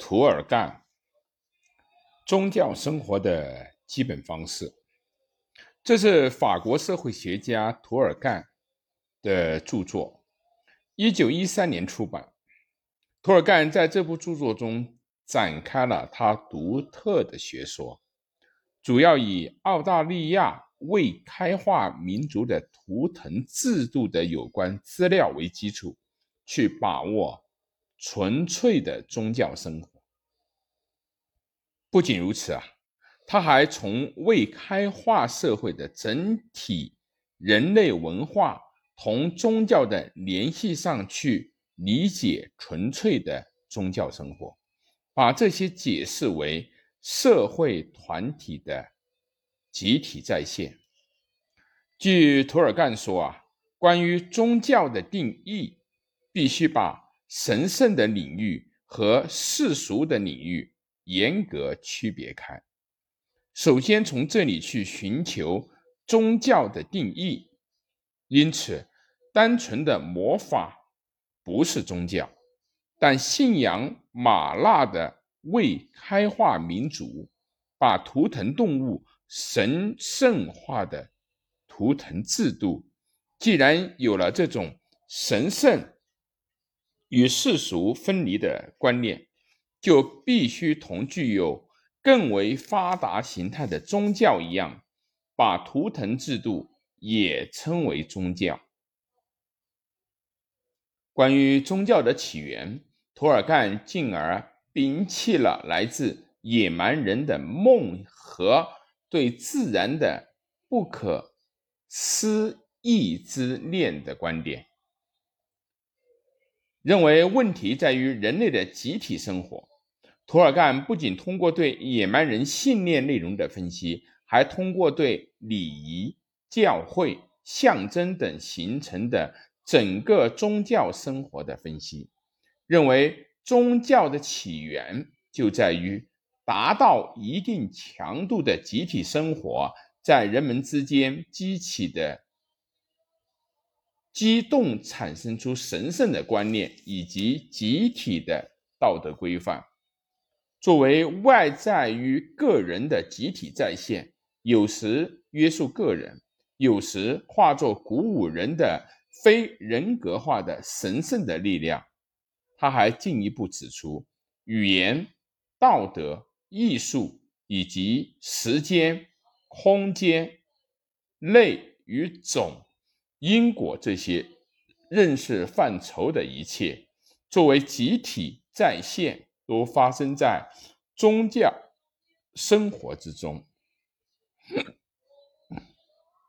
涂尔干宗教生活的基本方式，这是法国社会学家涂尔干的著作，一九一三年出版。涂尔干在这部著作中展开了他独特的学说，主要以澳大利亚未开化民族的图腾制度的有关资料为基础，去把握纯粹的宗教生活。不仅如此啊，他还从未开化社会的整体人类文化同宗教的联系上去理解纯粹的宗教生活，把这些解释为社会团体的集体再现。据图尔干说啊，关于宗教的定义，必须把神圣的领域和世俗的领域。严格区别开，首先从这里去寻求宗教的定义。因此，单纯的魔法不是宗教，但信仰玛纳的未开化民族把图腾动物神圣化的图腾制度，既然有了这种神圣与世俗分离的观念。就必须同具有更为发达形态的宗教一样，把图腾制度也称为宗教。关于宗教的起源，图尔干进而摒弃了来自野蛮人的梦和对自然的不可思议之恋的观点，认为问题在于人类的集体生活。图尔干不仅通过对野蛮人信念内容的分析，还通过对礼仪、教会、象征等形成的整个宗教生活的分析，认为宗教的起源就在于达到一定强度的集体生活在人们之间激起的激动，产生出神圣的观念以及集体的道德规范。作为外在于个人的集体再现，有时约束个人，有时化作鼓舞人的非人格化的神圣的力量。他还进一步指出，语言、道德、艺术以及时间、空间、类与种、因果这些认识范畴的一切，作为集体再现。都发生在宗教生活之中。